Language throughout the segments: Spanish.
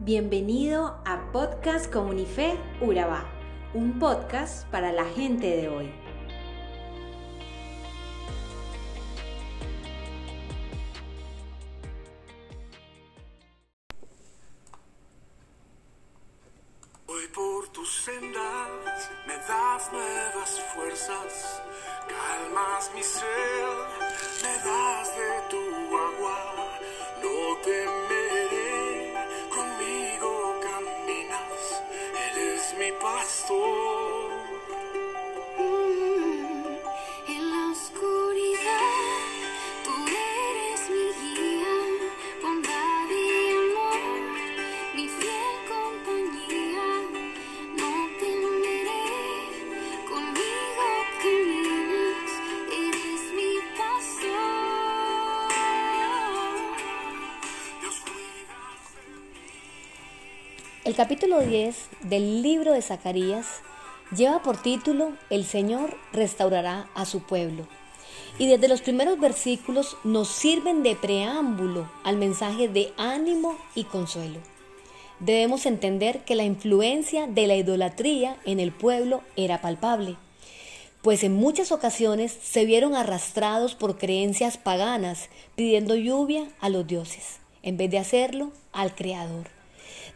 Bienvenido a Podcast Comunife Urabá, un podcast para la gente de hoy. Voy por tus sendas, me das nuevas fuerzas, calmas mi sed, me das de tu agua, no temeré, eres mi capítulo 10 del libro de Zacarías lleva por título El Señor restaurará a su pueblo. Y desde los primeros versículos nos sirven de preámbulo al mensaje de ánimo y consuelo. Debemos entender que la influencia de la idolatría en el pueblo era palpable, pues en muchas ocasiones se vieron arrastrados por creencias paganas pidiendo lluvia a los dioses, en vez de hacerlo al Creador.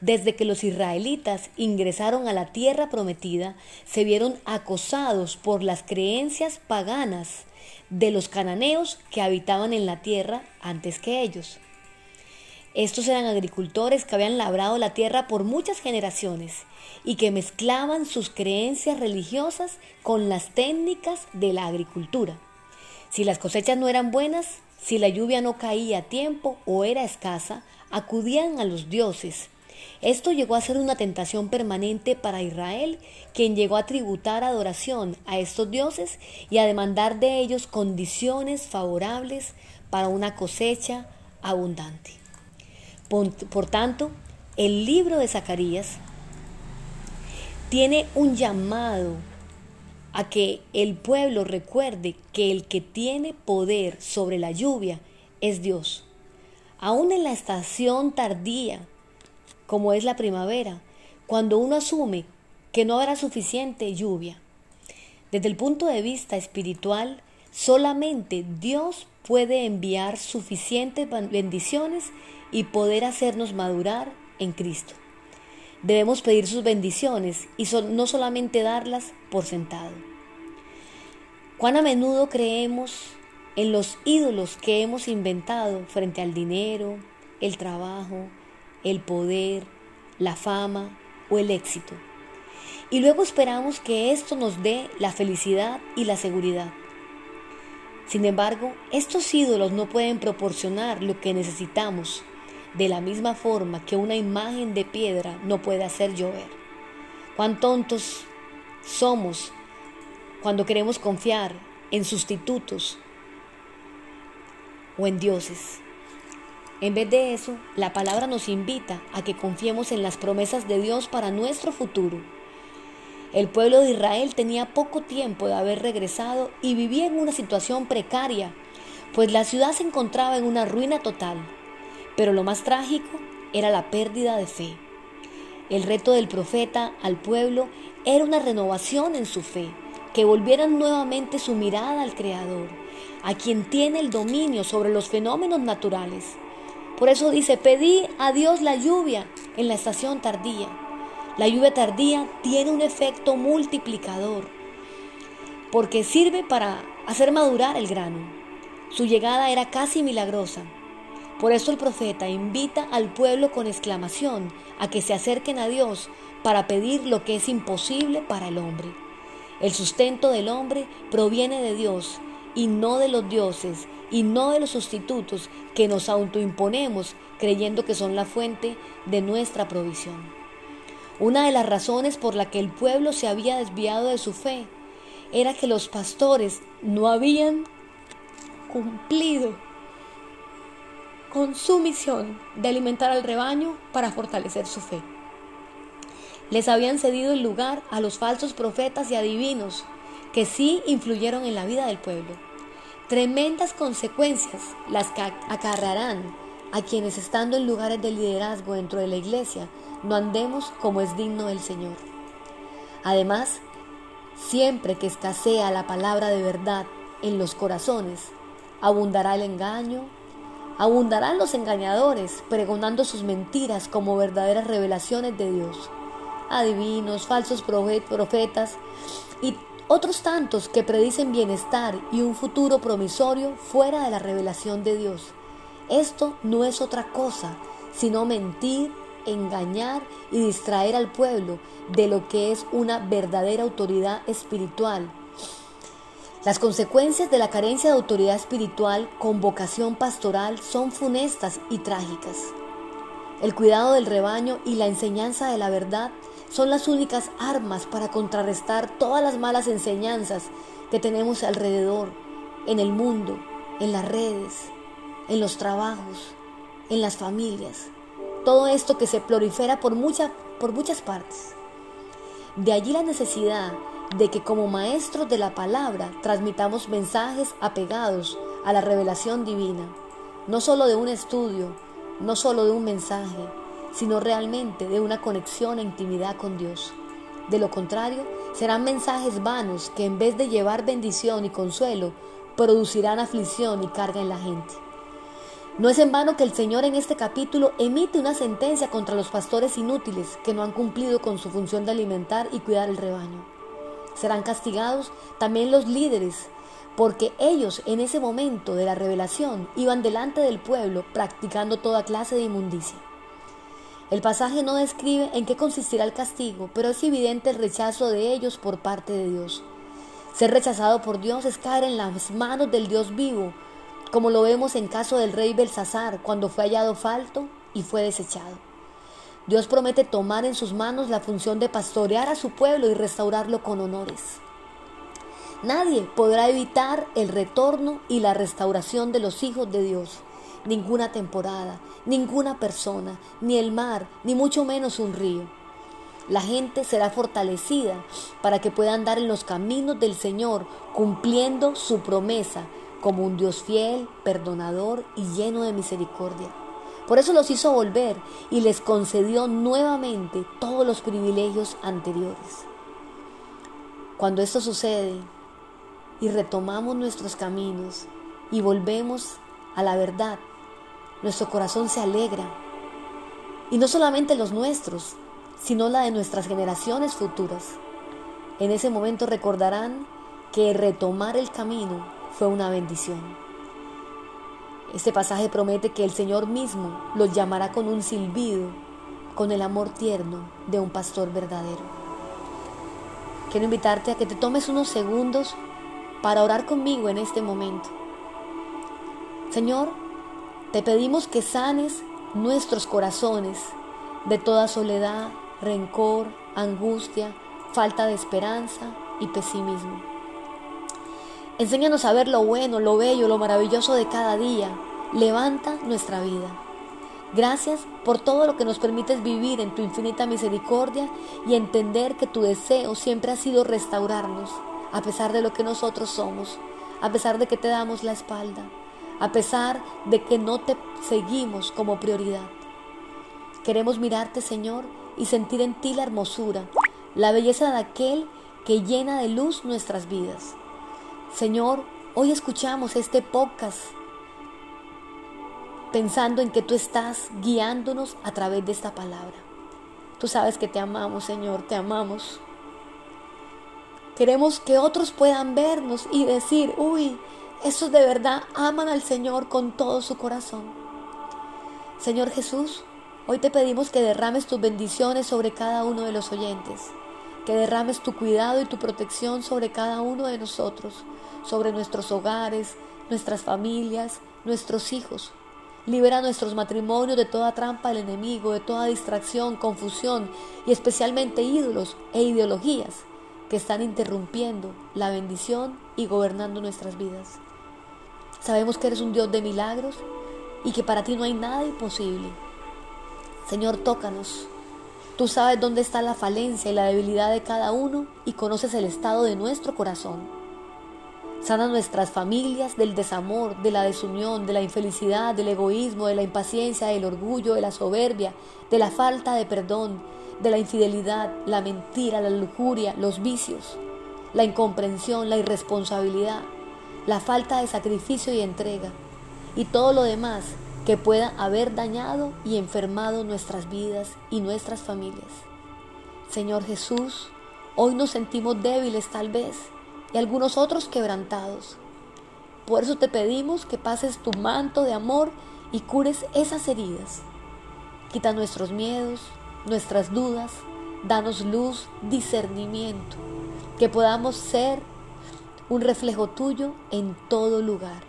Desde que los israelitas ingresaron a la tierra prometida, se vieron acosados por las creencias paganas de los cananeos que habitaban en la tierra antes que ellos. Estos eran agricultores que habían labrado la tierra por muchas generaciones y que mezclaban sus creencias religiosas con las técnicas de la agricultura. Si las cosechas no eran buenas, si la lluvia no caía a tiempo o era escasa, acudían a los dioses. Esto llegó a ser una tentación permanente para Israel, quien llegó a tributar adoración a estos dioses y a demandar de ellos condiciones favorables para una cosecha abundante. Por, tanto, el libro de Zacarías tiene un llamado a que el pueblo recuerde que el que tiene poder sobre la lluvia es Dios. Aún en la estación tardía, como es la primavera, cuando uno asume que no habrá suficiente lluvia. Desde el punto de vista espiritual, solamente Dios puede enviar suficientes bendiciones y poder hacernos madurar en Cristo. Debemos pedir sus bendiciones y no solamente darlas por sentado. Cuán a menudo creemos en los ídolos que hemos inventado frente al dinero, el trabajo, el poder, la fama o el éxito. Y luego esperamos que esto nos dé la felicidad y la seguridad. Sin embargo, estos ídolos no pueden proporcionar lo que necesitamos de la misma forma que una imagen de piedra no puede hacer llover. Cuán tontos somos cuando queremos confiar en sustitutos o en dioses. En vez de eso, la palabra nos invita a que confiemos en las promesas de Dios para nuestro futuro. El pueblo de Israel tenía poco tiempo de haber regresado y vivía en una situación precaria, pues la ciudad se encontraba en una ruina total. Pero lo más trágico era la pérdida de fe. El reto del profeta al pueblo era una renovación en su fe, que volvieran nuevamente su mirada al Creador, a quien tiene el dominio sobre los fenómenos naturales. Por eso dice, pedí a Dios la lluvia en la estación tardía. La lluvia tardía tiene un efecto multiplicador, porque sirve para hacer madurar el grano. Su llegada era casi milagrosa. Por eso el profeta invita al pueblo con exclamación a que se acerquen a Dios para pedir lo que es imposible para el hombre. El sustento del hombre proviene de Dios y no de los dioses y no de los sustitutos que nos autoimponemos creyendo que son la fuente de nuestra provisión. Una de las razones por la que el pueblo se había desviado de su fe era que los pastores no habían cumplido con su misión de alimentar al rebaño para fortalecer su fe. Les habían cedido el lugar a los falsos profetas y adivinos que sí influyeron en la vida del pueblo. Tremendas consecuencias las que acarrearán a quienes estando en lugares de liderazgo dentro de la iglesia, no andemos como es digno del Señor. Además, siempre que escasea la palabra de verdad en los corazones, abundará el engaño, abundarán los engañadores, pregonando sus mentiras como verdaderas revelaciones de Dios. Adivinos, falsos profetas y otros tantos que predicen bienestar y un futuro promisorio fuera de la revelación de Dios. Esto no es otra cosa sino mentir, engañar y distraer al pueblo de lo que es una verdadera autoridad espiritual. Las consecuencias de la carencia de autoridad espiritual con vocación pastoral son funestas y trágicas. El cuidado del rebaño y la enseñanza de la verdad son las únicas armas para contrarrestar todas las malas enseñanzas que tenemos alrededor, en el mundo, en las redes, en los trabajos, en las familias. Todo esto que se prolifera por, por muchas partes. De allí la necesidad de que como maestros de la palabra transmitamos mensajes apegados a la revelación divina, no solo de un estudio, no solo de un mensaje, sino realmente de una conexión e intimidad con Dios. De lo contrario, serán mensajes vanos que en vez de llevar bendición y consuelo, producirán aflicción y carga en la gente. No es en vano que el Señor en este capítulo emite una sentencia contra los pastores inútiles que no han cumplido con su función de alimentar y cuidar el rebaño. Serán castigados también los líderes, porque ellos en ese momento de la revelación iban delante del pueblo practicando toda clase de inmundicia. El pasaje no describe en qué consistirá el castigo, pero es evidente el rechazo de ellos por parte de Dios. Ser rechazado por Dios es caer en las manos del Dios vivo, como lo vemos en caso del rey Belsasar cuando fue hallado falto y fue desechado. Dios promete tomar en sus manos la función de pastorear a su pueblo y restaurarlo con honores. Nadie podrá evitar el retorno y la restauración de los hijos de Dios ninguna temporada, ninguna persona, ni el mar, ni mucho menos un río. La gente será fortalecida para que pueda andar en los caminos del Señor, cumpliendo su promesa como un Dios fiel, perdonador y lleno de misericordia. Por eso los hizo volver y les concedió nuevamente todos los privilegios anteriores. Cuando esto sucede y retomamos nuestros caminos y volvemos a la verdad, nuestro corazón se alegra. Y no solamente los nuestros, sino la de nuestras generaciones futuras. En ese momento recordarán que retomar el camino fue una bendición. Este pasaje promete que el Señor mismo los llamará con un silbido, con el amor tierno de un pastor verdadero. Quiero invitarte a que te tomes unos segundos para orar conmigo en este momento. Señor, te pedimos que sanes nuestros corazones de toda soledad, rencor, angustia, falta de esperanza y pesimismo. Enséñanos a ver lo bueno, lo bello, lo maravilloso de cada día. Levanta nuestra vida. Gracias por todo lo que nos permites vivir en tu infinita misericordia y entender que tu deseo siempre ha sido restaurarnos, a pesar de lo que nosotros somos, a pesar de que te damos la espalda a pesar de que no te seguimos como prioridad. Queremos mirarte, Señor, y sentir en ti la hermosura, la belleza de aquel que llena de luz nuestras vidas. Señor, hoy escuchamos este podcast pensando en que tú estás guiándonos a través de esta palabra. Tú sabes que te amamos, Señor, te amamos. Queremos que otros puedan vernos y decir, uy, esos de verdad aman al Señor con todo su corazón. Señor Jesús, hoy te pedimos que derrames tus bendiciones sobre cada uno de los oyentes, que derrames tu cuidado y tu protección sobre cada uno de nosotros, sobre nuestros hogares, nuestras familias, nuestros hijos. Libera nuestros matrimonios de toda trampa del enemigo, de toda distracción, confusión y especialmente ídolos e ideologías que están interrumpiendo la bendición y gobernando nuestras vidas. Sabemos que eres un Dios de milagros y que para ti no hay nada imposible. Señor, tócanos. Tú sabes dónde está la falencia y la debilidad de cada uno y conoces el estado de nuestro corazón. Sana nuestras familias del desamor, de la desunión, de la infelicidad, del egoísmo, de la impaciencia, del orgullo, de la soberbia, de la falta de perdón, de la infidelidad, la mentira, la lujuria, los vicios, la incomprensión, la irresponsabilidad, la falta de sacrificio y entrega y todo lo demás que pueda haber dañado y enfermado nuestras vidas y nuestras familias. Señor Jesús, hoy nos sentimos débiles tal vez y algunos otros quebrantados. Por eso te pedimos que pases tu manto de amor y cures esas heridas. Quita nuestros miedos, nuestras dudas, danos luz, discernimiento, que podamos ser un reflejo tuyo en todo lugar.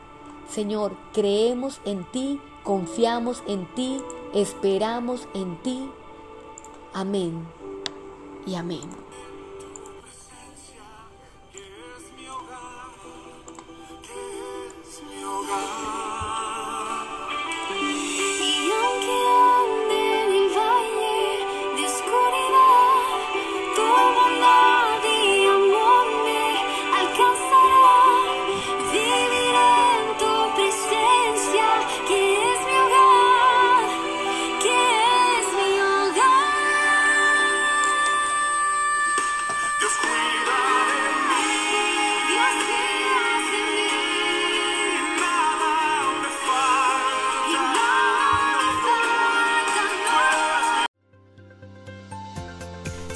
Señor, creemos en ti, confiamos en ti, esperamos en ti. Amén y amén.